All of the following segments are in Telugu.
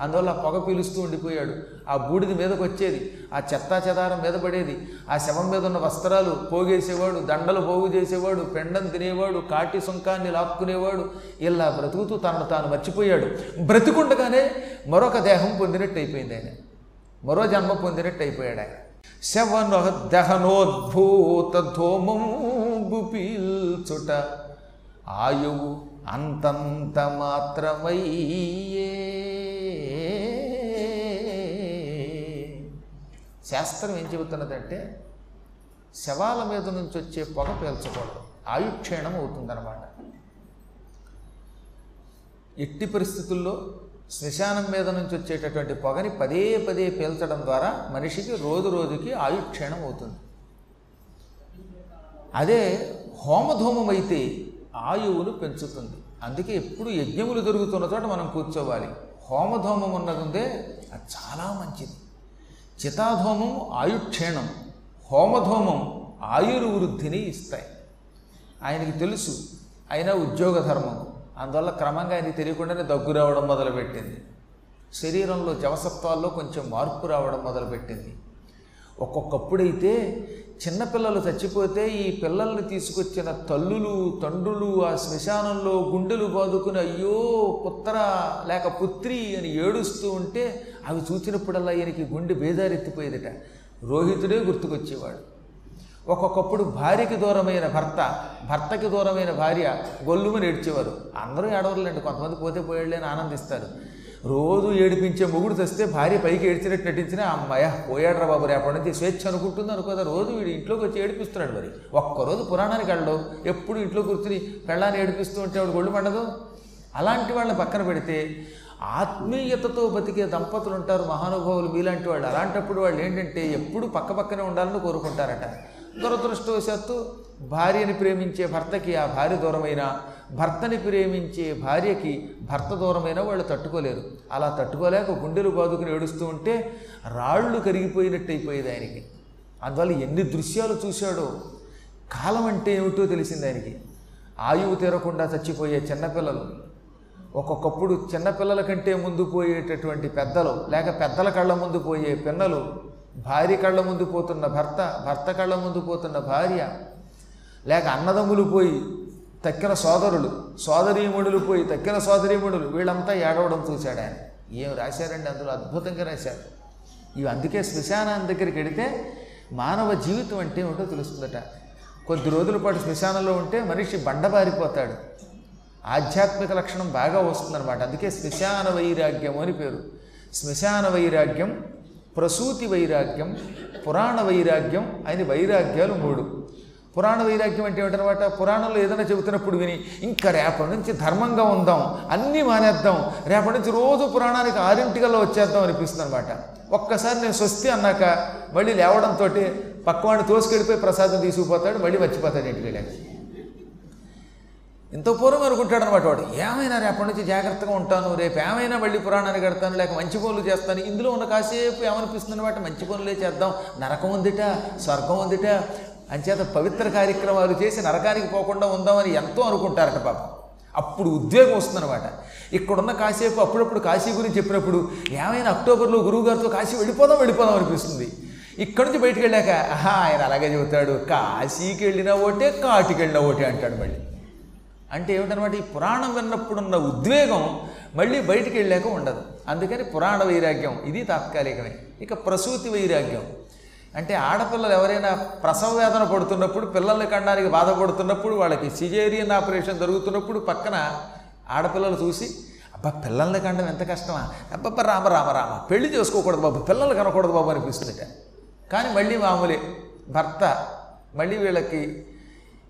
అందువల్ల పొగ పీలుస్తూ ఉండిపోయాడు. ఆ బూడిద మీదకి వచ్చేది ఆ చెత్తా చెదారం మీద పడేది ఆ శవం మీద ఉన్న వస్త్రాలు పోగేసేవాడు దండలు పోగు చేసేవాడు పెండం తినేవాడు కాటి సుంకాన్ని లాక్కునేవాడు ఇలా బ్రతుకుతూ తనను తాను మర్చిపోయాడు. బ్రతికుండగానే మరొక దేహం పొందినట్టు అయిపోయింది ఆయన. మరో జన్మ పొందినట్టు అయిపోయాడు ఆయన. శవన దహనోద్భూత ధూమంబు పీల్చుట ఆయువు అంతంత మాత్రమయ్యే శాస్త్రం ఏం చెబుతున్నదంటే శవాల మీద నుంచి వచ్చే పొగ పీల్చకూడదు. ఆయుక్షీణం అవుతుందన్నమాట. ఎట్టి పరిస్థితుల్లో శ్మశానం మీద నుంచి వచ్చేటటువంటి పొగని పదే పదే పీల్చడం ద్వారా మనిషికి రోజు రోజుకి ఆయుక్షీణం అవుతుంది. అదే హోమధూమం అయితే ఆయువును పెంచుతుంది. అందుకే ఎప్పుడు యజ్ఞములు జరుగుతున్న చోట మనం కూర్చోవాలి. హోమధూమం ఉన్నది ఉందే అది చాలా మంచిది. చితాధూమం ఆయుక్షేణం హోమధూమం ఆయుర్వృద్ధిని ఇస్తాయి. ఆయనకి తెలుసు అయినా ఉద్యోగ ధర్మం. అందువల్ల క్రమంగా ఆయనకి తెలియకుండానే దగ్గు రావడం మొదలుపెట్టింది. శరీరంలో జవసత్వాల్లో కొంచెం మార్పు రావడం మొదలుపెట్టింది. ఒక్కొక్కప్పుడైతే చిన్నపిల్లలు చచ్చిపోతే ఈ పిల్లల్ని తీసుకొచ్చిన తల్లులు తండ్రులు ఆ శ్మశానంలో గుండెలు బాదుకుని అయ్యో పుత్ర లేక పుత్రి అని ఏడుస్తూ ఉంటే అవి చూసినప్పుడల్లా ఈయనకి గుండె బేదారెత్తిపోయేదిట. రోహితుడే గుర్తుకొచ్చేవాడు. ఒక్కొక్కప్పుడు భార్యకి దూరమైన భర్త భర్తకి దూరమైన భార్య గొల్లుమని ఏడ్చేవారు. అందరూ ఏడవరులేండి కొంతమంది పోతే పోయాళ్ళని ఆనందిస్తారు. రోజు ఏడిపించే మొగుడు తెస్తే భార్య పైకి ఏడ్చినట్టు నటించినా అమ్మాయ పోయాడరా బాబు రేపటి నుంచి స్వేచ్ఛ అనుకుంటుంది అనుకోదా రోజు వీడు ఇంట్లోకి వచ్చి ఏడిపిస్తున్నాడు మరి. ఒక్కరోజు పురాణానికి వెళ్ళడు. ఎప్పుడు ఇంట్లో కూర్చుని పెళ్ళాన్ని ఏడిపిస్తూ ఉంటే వాడు గొళ్ళు పండదు అలాంటి వాళ్ళని పక్కన పెడితే ఆత్మీయతతో బతికే దంపతులు ఉంటారు మహానుభావులు. మీలాంటి వాళ్ళు అలాంటప్పుడు వాళ్ళు ఏంటంటే ఎప్పుడు పక్క పక్కనే ఉండాలని కోరుకుంటారట. దురదృష్టవశాత్తు భార్యని ప్రేమించే భర్తకి ఆ భార్య దూరమైన భర్తని ప్రేమించే భార్యకి భర్త దూరమైన వాళ్ళు తట్టుకోలేరు. అలా తట్టుకోలేక గుండెలు బాదుకుని ఏడుస్తూ ఉంటే రాళ్ళు కరిగిపోయినట్టు అయిపోయేది ఆయనకి. అందువల్ల ఎన్ని దృశ్యాలు చూశాడో కాలం అంటే ఏమిటో తెలిసింది ఆయనకి. ఆయువు తీరకుండా చచ్చిపోయే చిన్నపిల్లలు ఒక్కొక్కప్పుడు చిన్నపిల్లల కంటే ముందు పోయేటటువంటి పెద్దలు లేక పెద్దల కళ్ళ ముందు పోయే పిన్నలు భార్య కళ్ళ ముందు పోతున్న భర్త భర్త కళ్ళ ముందు పోతున్న భార్య లేక అన్నదమ్ములు పోయి తక్కిన సోదరులు సోదరీమణులు పోయి తక్కిన సోదరీమణులు వీళ్ళంతా ఏడవడం చూశాడు ఆయన. ఏం రాశారండి అందులో? అద్భుతంగా రాశారు. ఇవి అందుకే శ్మశానం దగ్గరికి వెడితే మానవ జీవితం అంటే ఏమిటో తెలుస్తుందట. కొద్ది రోజుల పాటు శ్మశానంలో ఉంటే మనిషి బండబారిపోతాడు ఆధ్యాత్మిక లక్షణం బాగా వస్తుందన్నమాట. అందుకే శ్మశాన వైరాగ్యం అని పేరు. శ్మశాన వైరాగ్యం ప్రసూతి వైరాగ్యం పురాణ వైరాగ్యం అని వైరాగ్యాలు మూడు. పురాణ వైరాగ్యం అంటే ఏమిటనమాట? పురాణంలో ఏదైనా చెబుతున్నప్పుడు విని ఇంకా రేపటి నుంచి ధర్మంగా ఉందాం అన్నీ మానేద్దాం రేపటి నుంచి రోజు పురాణానికి ఆరింటికల్లా వచ్చేద్దాం అనిపిస్తుంది అనమాట ఒక్కసారి నేను స్వస్తి అన్నాక మళ్ళీ లేవడంతో పక్కవాడిని తోసుకెళ్ళిపోయి ప్రసాదం తీసుకుపోతాడు మళ్ళీ మర్చిపోతాడు ఇంటికి వెళ్ళాక. ఇంత పూర్వం అనుకుంటాడు అనమాట వాడు ఏమైనా రేపటి నుంచి జాగ్రత్తగా ఉంటాను రేపు ఏమైనా మళ్ళీ పురాణాన్ని కడతాను లేక మంచి పనులు చేస్తాను ఇందులో ఉన్న కాసేపు ఏమనిపిస్తుంది అనమాట మంచి పనులే చేద్దాం నరకం ఉందిట స్వర్గం ఉందిట అంచేత పవిత్ర కార్యక్రమాలు చేసి నరకానికి పోకుండా ఉందామని ఎంతో అనుకుంటారట పాపం. అప్పుడు ఉద్వేగం వస్తుందన్నమాట. ఇక్కడున్న కాసేపు అప్పుడప్పుడు కాశీ గురించి చెప్పినప్పుడు ఏమైనా అక్టోబర్లో గురువుగారితో కాశీ వెళ్ళిపోదాం వెళ్ళిపోదాం అనిపిస్తుంది. ఇక్కడి నుంచి బయటికి వెళ్ళాక ఆహా ఆయన అలాగే చెబుతాడు. కాశీకి వెళ్ళినా ఓటే కాటికి వెళ్ళినా ఓటే అంటాడు మళ్ళీ. అంటే ఏమిటనమాట ఈ పురాణం విన్నప్పుడున్న ఉద్వేగం మళ్ళీ బయటికి వెళ్ళాక ఉండదు. అందుకని పురాణ వైరాగ్యం ఇది తాత్కాలికమే. ఇక ప్రసూతి వైరాగ్యం. అంటే ఆడపిల్లలు ఎవరైనా ప్రసవ వేదన పడుతున్నప్పుడు పిల్లల్ని కనడానికి బాధపడుతున్నప్పుడు వాళ్ళకి సిజేరియన్ ఆపరేషన్ జరుగుతున్నప్పుడు పక్కన ఆడపిల్లలు చూసి అబ్బా పిల్లల్ని కండం ఎంత కష్టమా? అబ్బబ్బా రామ రామ రామ. పెళ్ళి చేసుకోకూడదు బాబు పిల్లలు కనకూడదు బాబు అనిపిస్తుందిట. కానీ మళ్ళీ మామూలే భర్త మళ్ళీ వీళ్ళకి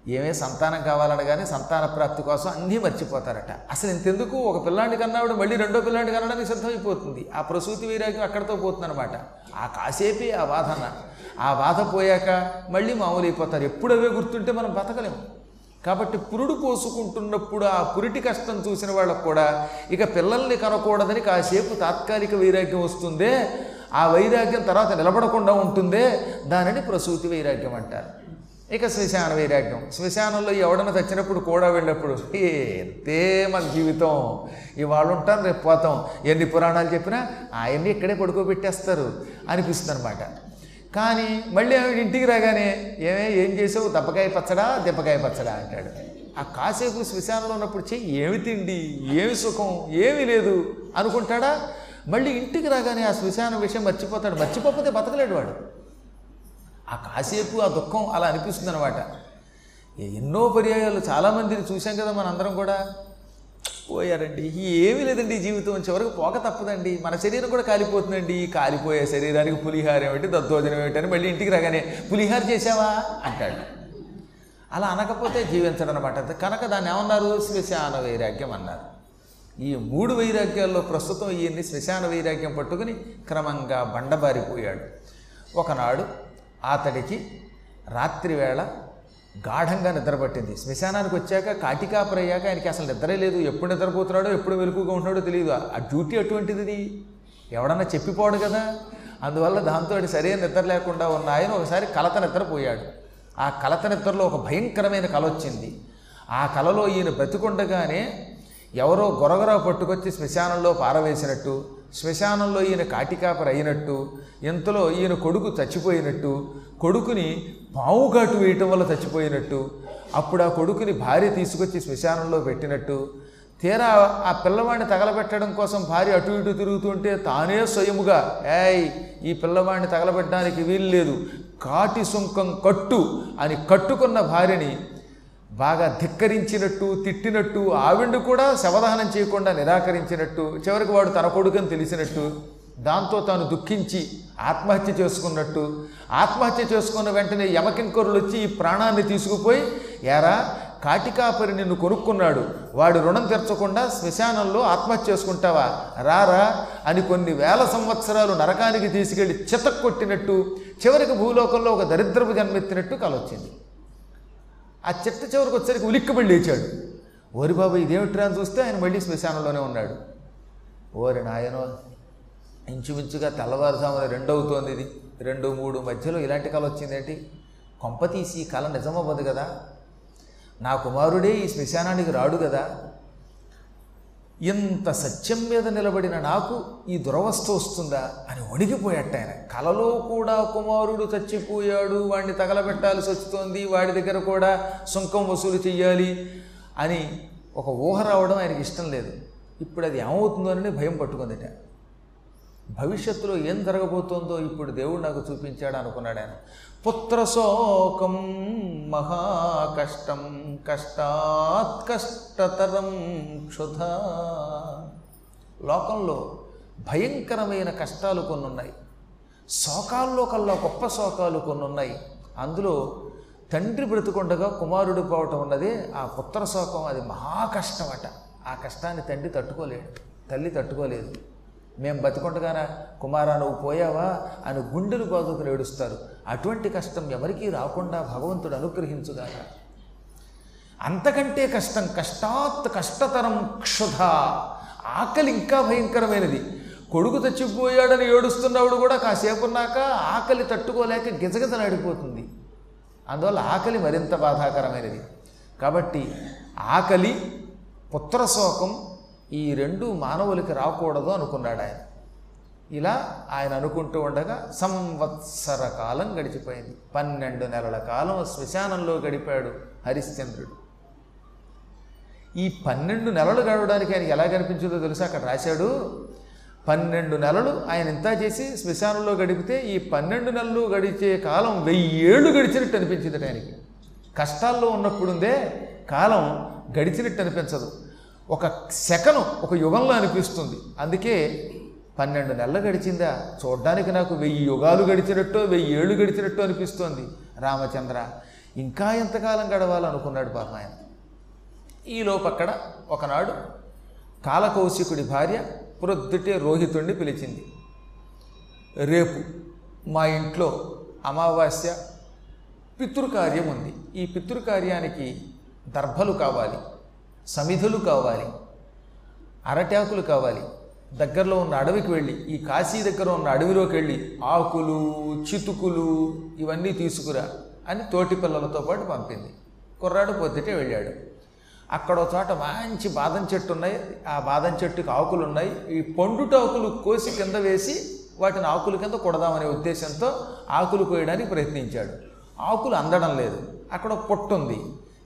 ఏమే సంతానం కావాలనగానే సంతాన ప్రాప్తి కోసం అన్నీ మర్చిపోతారట. అసలు ఇంతెందుకు? ఒక పిల్లాడిని కన్నాడు మళ్ళీ రెండో పిల్లాడిని కన్నాడానికి సిద్ధమైపోతుంది. ఆ ప్రసూతి వైరాగ్యం అక్కడితో పోతుందన్నమాట. ఆ కాసేపే ఆ బాధన ఆ బాధ పోయాక మళ్ళీ మామూలు అయిపోతారు. ఎప్పుడు అవే గుర్తుంటే మనం బతకలేము. కాబట్టి పురుడు పోసుకుంటున్నప్పుడు ఆ పురిటి కష్టం చూసిన వాళ్ళకు కూడా ఇక పిల్లల్ని కనకూడదని కాసేపు తాత్కాలిక వైరాగ్యం వస్తుందే. ఆ వైరాగ్యం తర్వాత నిలబడకుండా ఉంటుందే. దానిని ప్రసూతి వైరాగ్యం అంటారు. ఇక శ్మశాన వైరాగ్యం. శ్మశానంలో ఎవడన్నా తెచ్చినప్పుడు కూడా వెళ్ళినప్పుడు ఎంతే మన జీవితం. ఇవాళ ఉంటాం రేపు పోతాం. ఎన్ని పురాణాలు చెప్పినా ఆయన్ని ఇక్కడే పడుకోబెట్టేస్తారు అనిపిస్తుంది అనమాట కానీ మళ్ళీ ఇంటికి రాగానే ఏమే ఏం చేసావు? దెబ్బకాయ పచ్చడా దెబ్బకాయ పచ్చడా అంటాడు. ఆ కాసేపు శ్మశానంలో ఉన్నప్పుడు చెయ్యి ఏమి తిండి ఏమి సుఖం ఏమీ లేదు అనుకుంటాడా? మళ్ళీ ఇంటికి రాగానే ఆ శ్మశానం విషయం మర్చిపోతాడు. మర్చిపోకపోతే బతకలేడు వాడు. ఆ కాసేపు ఆ దుఃఖం అలా అనిపిస్తుంది అనమాట ఎన్నో పర్యాయాలు చాలామందిని చూసాం కదా మనందరం కూడా. పోయారండి ఏమీ లేదండి జీవితం. చివరికి పోక తప్పదండి. మన శరీరం కూడా కాలిపోతుందండి. కాలిపోయే శరీరానికి పులిహార ఏమిటి దద్దోజనం ఏమిటని మళ్ళీ ఇంటికి రాగానే పులిహార చేసావా అంటాడు. అలా అనకపోతే జీవించడం అనమాట కనుక దాన్ని ఏమన్నారు? శ్మశాన వైరాగ్యం అన్నారు. ఈ మూడు వైరాగ్యాల్లో ప్రస్తుతం ఈయన్ని శ్మశాన వైరాగ్యం పట్టుకుని క్రమంగా బండబారిపోయాడు. ఒకనాడు అతడికి రాత్రివేళ గాఢంగా నిద్రపట్టింది. శ్మశానానికి వచ్చాక కాటికాపురయ్యాక ఆయనకి అసలు నిద్రే లేదు. ఎప్పుడు నిద్రపోతున్నాడో ఎప్పుడు వెలుగుగా ఉంటున్నాడో తెలియదు. ఆ డ్యూటీ అటువంటిది ఎవడన్నా చెప్పిపోడు కదా. అందువల్ల దాంతో సరైన నిద్ర లేకుండా ఉన్న ఆయన ఒకసారి కలత నిద్రపోయాడు ఆ కలత నిద్రలో ఒక భయంకరమైన కల వచ్చింది. ఆ కలలో ఈయన బ్రతికుండగానే ఎవరో గొరగొర పట్టుకొచ్చి శ్మశానంలో పారవేసినట్టు శ్మశానంలో ఈయన కాటికాపర అయినట్టు ఇంతలో ఈయన కొడుకు చచ్చిపోయినట్టు కొడుకుని పావు కాటు వేయటం వల్ల చచ్చిపోయినట్టు అప్పుడు ఆ కొడుకుని భార్య తీసుకొచ్చి శ్మశానంలో పెట్టినట్టు తీరా ఆ పిల్లవాడిని తగలబెట్టడం కోసం భార్య అటు ఇటు తిరుగుతుంటే తానే స్వయముగా ఏయ్ ఈ పిల్లవాడిని తగలబెట్టడానికి వీలు లేదు కాటి సుంకం కట్టు అని కట్టుకున్న భార్యని బాగా ధిక్కరించినట్టు తిట్టినట్టు ఆవిడ్ని కూడా శవదహనం చేయకుండా నిరాకరించినట్టు చివరికి వాడు తన కొడుకుని తెలిసినట్టు దాంతో తాను దుఃఖించి ఆత్మహత్య చేసుకున్నట్టు ఆత్మహత్య చేసుకున్న వెంటనే యమకింకరులు వచ్చి ఈ ప్రాణాన్ని తీసుకుపోయి ఎరా కాటికాపరి నిన్ను కొనుక్కున్నాడు వాడు రుణం తీర్చకుండా శ్మశానంలో ఆత్మహత్య చేసుకుంటావా? రారా అని కొన్ని వేల సంవత్సరాలు నరకానికి తీసుకెళ్ళి చితక్కొట్టినట్టు చివరికి భూలోకంలో ఒక దరిద్రపు జన్మెత్తినట్టు కలొచ్చింది. ఆ చెట్ట చివరికి వచ్చేసరికి ఉలిక్కిపడి లేచాడు. ఓరి బాబు ఇదేమిట్రా అని చూస్తే ఆయన మళ్ళీ శ్మశానంలోనే ఉన్నాడు. ఓరి నాయనో ఇంచుమించుగా తెల్లవారుజామున రెండు అవుతోంది ఇది. రెండు మూడు మధ్యలో ఇలాంటి కళ వచ్చిందేంటి? కొంప తీసి ఈ కళ నిజమవ్వదు కదా? నా కుమారుడే ఈ శ్మశానానికి రాడు కదా? ఇంత సత్యం మీద నిలబడిన నాకు ఈ దురవస్థ వస్తుందా అని వణిగిపోయాట ఆయన. కలలో కూడా కుమారుడు చచ్చిపోయాడు వాడిని తగలబెట్టాల్సి వస్తుంది వాడి దగ్గర కూడా సుంకం వసూలు చెయ్యాలి అని ఒక ఊహ రావడం ఆయనకి ఇష్టం లేదు. ఇప్పుడు అది ఏమవుతుందో అని భయం పట్టుకుందిట. భవిష్యత్తులో ఏం జరగబోతోందో ఇప్పుడు దేవుడు నాకు చూపించాడు అనుకున్నాడు ఆయన. పుత్ర శోకం మహాకష్టం కష్టాత్ కష్టతరం క్షుధ. లోకంలో భయంకరమైన కష్టాలు కొన్ని ఉన్నాయి శోకాల్లో కల్లా గొప్ప శోకాలు కొన్ని ఉన్నాయి అందులో తండ్రి బ్రతుకుండగా కుమారుడు పోవటం ఉన్నది ఆ పుత్ర శోకం అది మహా కష్టమట ఆ కష్టాన్ని తండ్రి తట్టుకోలేడు తల్లి తట్టుకోలేదు. మేము బతికొండగానా? కుమారా నువ్వు పోయావా? అని గుండెలు బాదుకుని ఏడుస్తారు. అటువంటి కష్టం ఎవరికీ రాకుండా భగవంతుడు అనుగ్రహించుగాక. అంతకంటే కష్టం కష్టాత్ కష్టతరం క్షుధ. ఆకలి ఇంకా భయంకరమైనది. కొడుకు తెచ్చిపోయాడని ఏడుస్తున్నప్పుడు కూడా కాసేపున్నాక ఆకలి తట్టుకోలేక గిజగిజలాడిపోతుంది. అందువల్ల ఆకలి మరింత బాధాకరమైనది. కాబట్టి ఆకలి పుత్రశోకం ఈ రెండు మానవులకి రాకూడదు అనుకున్నాడు ఆయన. ఇలా ఆయన అనుకుంటూ ఉండగా సంవత్సర కాలం గడిచిపోయింది. పన్నెండు నెలల కాలం శ్మశానంలో గడిపాడు హరిశ్చంద్రుడు. ఈ పన్నెండు నెలలు గడవడానికి ఆయనకి ఎలా కనిపించిందో తెలుసా? అక్కడ రాశాడు పన్నెండు నెలలు ఆయన ఇంత చేసి శ్మశానంలో గడిపితే ఈ పన్నెండు నెలలు గడిచే కాలం వెయ్యి ఏళ్ళు గడిచినట్టు అనిపించింది ఆయనకి. కష్టాల్లో ఉన్నప్పుడుందే కాలం గడిచినట్టు అనిపించదు. ఒక సెకను ఒక యుగంలో అనిపిస్తుంది. అందుకే పన్నెండు నెలలు గడిచిందా? చూడ్డానికి నాకు వెయ్యి యుగాలు గడిచినట్టు వెయ్యి ఏళ్ళు గడిచినట్టు అనిపిస్తోంది. రామచంద్ర ఇంకా ఎంతకాలం గడవాలనుకున్నాడు పాప ఆయన ఈలోపు అక్కడ ఒకనాడు కాలకౌశికుడి భార్య ప్రొద్దుటే రోహితుణ్ణి పిలిచింది. రేపు మా ఇంట్లో అమావాస్య పితృకార్యం ఉంది ఈ పితృకార్యానికి దర్భలు కావాలి. సమిధులు కావాలి అరటాకులు కావాలి. దగ్గరలో ఉన్న అడవికి వెళ్ళి ఈ కాశీ దగ్గర ఉన్న అడవిలోకి వెళ్ళి ఆకులు చితుకులు ఇవన్నీ తీసుకురా అని తోటి పిల్లలతో పాటు పంపింది. కుర్రాడు పొద్దుటే వెళ్ళాడు. అక్కడ చోట మంచి బాదం చెట్టు ఉన్నాయి. ఆ బాదం చెట్టుకి ఆకులు ఉన్నాయి. ఈ పండుటాకులు కోసి కింద వేసి వాటిని ఆకుల కింద కొడదామనే ఉద్దేశంతో ఆకులు కోయడానికి ప్రయత్నించాడు. ఆకులు అందడం లేదు. అక్కడ ఒక ఉంది.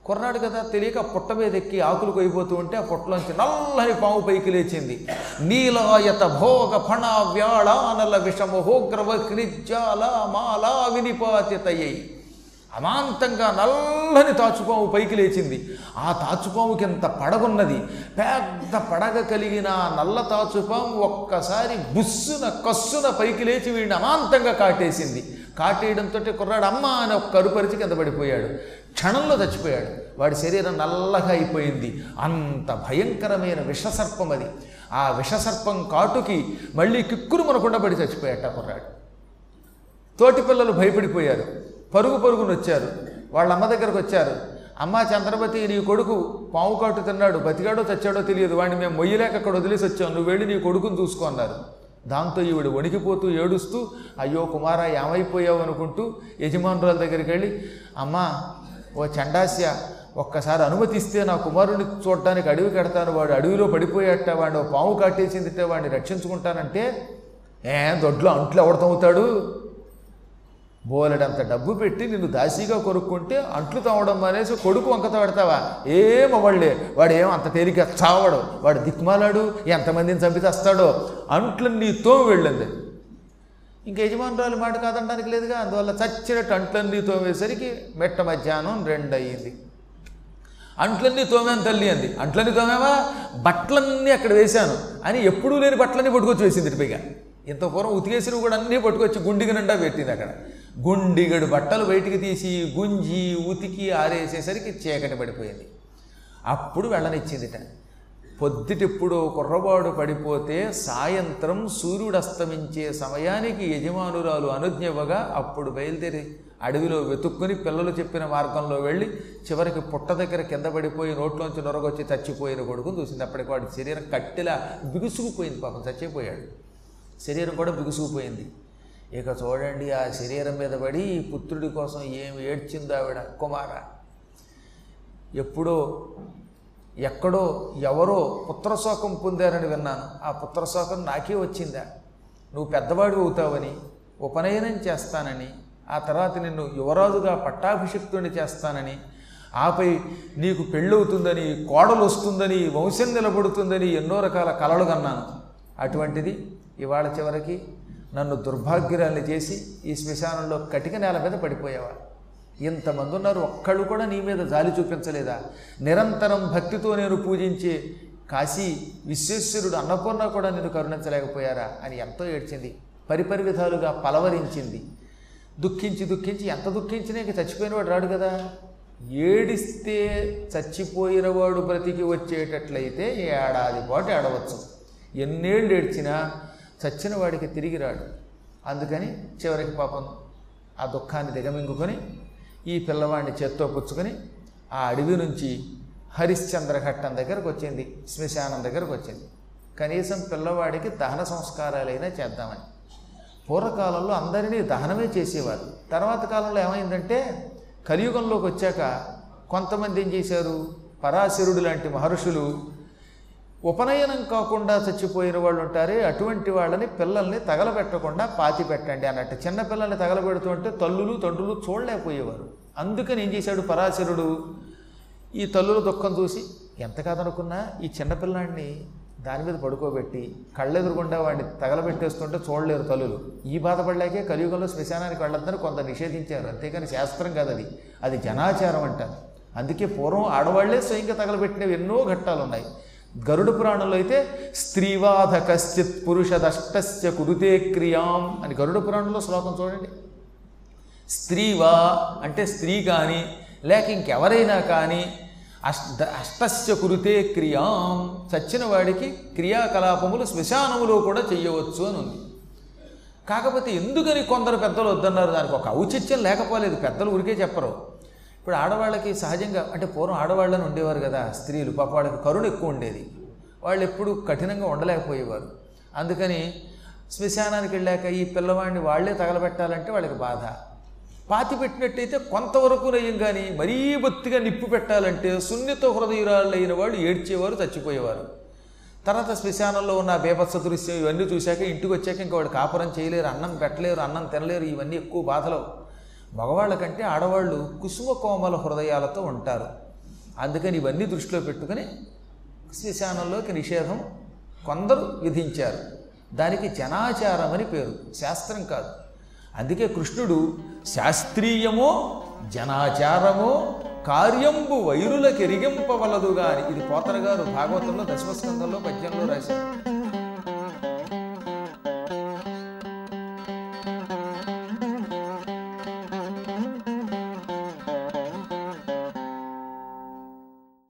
కుర్రాడు కదా తెలియక పుట్ట మీద ఎక్కి ఆకులు కొయ్యిపోతూ ఉంటే ఆ పుట్టలోంచి నల్లని పాము పైకి లేచింది. నీలాయత భోగ ఫణ వ్యాళానల విషమహోగ్రవ క్రిజ్జాల మాలా వినిపాతితయ్యి. అమాంతంగా నల్లని తాచుపాము పైకి లేచింది. ఆ తాచుపాముకి ఎంత పడగున్నది. పెద్ద పడగ కలిగిన నల్ల తాచుపాము ఒక్కసారి బుస్సున కస్సున పైకి లేచి వీడిని అమాంతంగా కాటేసింది. కాటేయడంతో కుర్రాడు అమ్మ అని ఒక్క కరుపరిచి కింద పడిపోయాడు. క్షణంలో చచ్చిపోయాడు. వాడి శరీరం నల్లగా అయిపోయింది. అంత భయంకరమైన విషసర్పం అది. ఆ విషసర్పం కాటుకి మళ్ళీ కిక్కురు మనకుండా పడి చచ్చిపోయాట కుర్రాడు. తోటి పిల్లలు భయపడిపోయారు. పరుగు పరుగును వచ్చారు. వాళ్ళ అమ్మ దగ్గరకు వచ్చారు. అమ్మ చంద్రపతి నీ కొడుకు పాము కాటు తిన్నాడు. బతికాడో చచ్చాడో తెలియదు. వాడిని మేము మొయ్యలేక అక్కడ వదిలేసి వచ్చాం. నువ్వు వెళ్ళి నీ కొడుకుని చూసుకో అన్నారు. దాంతో ఈవిడ వణికిపోతూ ఏడుస్తూ అయ్యో కుమారా ఏమైపోయావు? అనుకుంటూ యజమానురాల దగ్గరికి వెళ్ళి అమ్మా ఓ చండాస్య ఒక్కసారి అనుమతిస్తే నా కుమారుని చూడటానికి అడవి కడతాను. వాడు అడవిలో పడిపోయేట వాడు పాము కాటేసిందితే వాడిని రక్షించుకుంటానంటే ఏ దొడ్లో అంట్లు ఎవడతవుతాడు బోలెడంత డబ్బు పెట్టి నిన్ను దాసీగా కొనుక్కుంటే అంట్లు తవ్వడం మానేసి కొడుకు వంకత పెడతావా ఏం అవ్వలే వాడు ఏం అంత తేలిక చావడు. వాడు దిక్మాలాడు ఎంతమందిని చంపితేస్తాడో అంట్లు అంట్లన్నీ తోమి వెళ్ళింది. ఇంక యజమానురాలు మాట కాదనడానికి లేదుగా అందువల్ల చచ్చినట్టు అంట్లన్నీ తోమేసరికి మెట్ట మధ్యాహ్నం రెండు అయ్యింది అంట్లన్నీ తోమాను తల్లి అంది. అంట్లన్నీ తోమేవా? బట్టలన్నీ అక్కడ వేశాను. అని ఎప్పుడూ లేని బట్టలన్నీ పట్టుకొచ్చి వేసింది పైగా ఇంత పూర్వం ఉతికేసినవి కూడా అన్నీ పట్టుకొచ్చి గుండిగ నిండా పెట్టింది అక్కడ. గుండిగడు బట్టలు బయటికి తీసి గుంజి ఉతికి ఆరేసేసరికి చీకటి పడిపోయింది. అప్పుడు వెళ్ళనిచ్చిందిట. పొద్దుటిప్పుడు కుర్రవాడు పడిపోతే సాయంత్రం సూర్యుడు అస్తమించే సమయానికి యజమానురాలు అనుజ్ఞవగా అప్పుడు బయలుదేరి అడవిలో వెతుక్కుని పిల్లలు చెప్పిన మార్గంలో వెళ్ళి చివరికి పుట్ట దగ్గర కింద పడిపోయి నోట్లోంచి నొరగొచ్చి చచ్చిపోయిన కొడుకుని చూసింది. అప్పటికి వాడి శరీరం కట్టెలా బిగుసుకుపోయింది పాపం చచ్చిపోయాడు. శరీరం కూడా బిగుసుకుపోయింది. ఇక చూడండి ఆ శరీరం మీద పడి ఈ పుత్రుడి కోసం ఏమి ఏడ్చిందో ఆవిడ కుమార? ఎప్పుడో ఎక్కడో ఎవరో పుత్రశోకం పొందారని విన్నాను. ఆ పుత్రశోకం నాకే వచ్చిందా? నువ్వు పెద్దవాడు అవుతావని ఉపనయనం చేస్తానని ఆ తర్వాత నిన్ను యువరాజుగా పట్టాభిషిక్తుని చేస్తానని ఆపై నీకు పెళ్ళవుతుందని కోడలు వస్తుందని వంశం నిలబడుతుందని ఎన్నో రకాల కలలు కన్నాను. అటువంటిది ఇవాళ చివరికి నన్ను దుర్భాగ్యురాల్ని చేసి ఈ శ్మశానంలో కటిక నేల మీద పడిపోయేవాడు. ఇంతమంది ఉన్నారు ఒక్కళ్ళు కూడా నీ మీద జాలి చూపించలేదా? నిరంతరం భక్తితో నేను పూజించే కాశీ విశ్వేశ్వరుడు అన్నపూర్ణ కూడా నేను కరుణించలేకపోయారా? అని ఎంతో ఏడ్చింది. పరిపరి విధాలుగా పలవరించింది. దుఃఖించి దుఃఖించి ఎంత దుఃఖించినా ఇంక చచ్చిపోయినవాడు రాడు కదా? ఏడిస్తే చచ్చిపోయినవాడు బ్రతికి వచ్చేటట్లయితే ఏడాది పాటు ఏడవచ్చు. ఎన్నేళ్ళు ఏడ్చినా చచ్చిన వాడికి తిరిగి రాడు. అందుకని చివరికి పాపం ఆ దుఃఖాన్ని దిగమింగుకొని ఈ పిల్లవాడిని చేత్తో పుచ్చుకొని ఆ అడవి నుంచి హరిశ్చంద్ర ఘట్టం దగ్గరకు వచ్చింది శ్మశానం దగ్గరకు వచ్చింది. కనీసం పిల్లవాడికి దహన సంస్కారాలైనా చేద్దామని. పూర్వకాలంలో అందరినీ దహనమే చేసేవారు. తర్వాత కాలంలో ఏమైందంటే కలియుగంలోకి వచ్చాక కొంతమంది ఏం చేశారు? పరాశరుడు లాంటి మహర్షులు ఉపనయనం కాకుండా చచ్చిపోయిన వాళ్ళు ఉంటారే అటువంటి వాళ్ళని పిల్లల్ని తగలబెట్టకుండా పాతి పెట్టండి అన్నట్టు. చిన్న పిల్లల్ని తగలబెడుతుంటే తల్లులు తండ్రులు చూడలేకపోయేవారు. అందుకని ఏం చేశాడు పరాశరుడు? ఈ తల్లుల దుఃఖం చూసి ఎంత కాదనుకున్నా ఈ చిన్నపిల్లాడిని దాని మీద పడుకోబెట్టి కళ్ళెదురుగుండా వాడిని తగలబెట్టేస్తుంటే చూడలేరు తల్లులు. ఈ బాధపడలేకే కలియుగంలో శ్మశానానికి వెళ్ళొద్దని కొంత నిషేధించారు. అంతేకాని శాస్త్రం కాదు అది. అది జనాచారం అంటారు. అందుకే పూర్వం ఆడవాళ్ళే స్వయంగా తగలబెట్టినవి ఎన్నో ఘట్టాలు ఉన్నాయి గరుడ పురాణంలో అయితే స్త్రీవాధ కశ్చిత్ పురుషదష్టస్య కురుతే క్రియాం అని గరుడ పురాణంలో శ్లోకం చూడండి. స్త్రీవా అంటే స్త్రీ కానీ లేక ఇంకెవరైనా కానీ అష్ట అష్టస్య కురుతే క్రియాం. చచ్చిన వాడికి క్రియాకలాపములు శ్మశానములో కూడా చెయ్యవచ్చు అని ఉంది. కాకపోతే ఎందుకని కొందరు పెద్దలు వద్దన్నారు? దానికి ఒక ఔచిత్యం లేకపోలేదు పెద్దలు ఊరికే చెప్పరు. ఇప్పుడు ఆడవాళ్ళకి సహజంగా అంటే పూర్వం ఆడవాళ్ళని ఉండేవారు కదా స్త్రీలు పాప వాళ్ళకి కరుణ ఎక్కువ ఉండేది. వాళ్ళు ఎప్పుడు కఠినంగా ఉండలేకపోయేవారు. అందుకని శ్మశానానికి వెళ్ళాక ఈ పిల్లవాడిని వాళ్ళే తగలబెట్టాలంటే వాళ్ళకి బాధ. పాతి పెట్టినట్టయితే కొంతవరకు నయం కానీ మరీ బొత్తిగా నిప్పు పెట్టాలంటే సున్నిత హృదయురాలైన వాళ్ళు ఏడ్చేవారు చచ్చిపోయేవారు. తర్వాత శ్మశానంలో ఉన్న బేభత్స దృశ్యం ఇవన్నీ చూశాక ఇంటికి వచ్చాక ఇంకా వాడు కాపురం చేయలేరు అన్నం పెట్టలేరు అన్నం తినలేరు ఇవన్నీ ఎక్కువ బాధలు. మగవాళ్ళ కంటే ఆడవాళ్ళు కుసుమ కోమల హృదయాలతో ఉంటారు. అందుకని ఇవన్నీ దృష్టిలో పెట్టుకుని శ్మశానంలోకి నిషేధం కొందరు విధించారు. దానికి జనాచారం అని పేరు. శాస్త్రం కాదు. అందుకే కృష్ణుడు శాస్త్రీయమో జనాచారమో కార్యంబు వైరులకెరిగింపవలదుగా అని ఇది పోతన గారు భాగవతంలో దశమస్కంధంలో పద్యంలో రాశారు.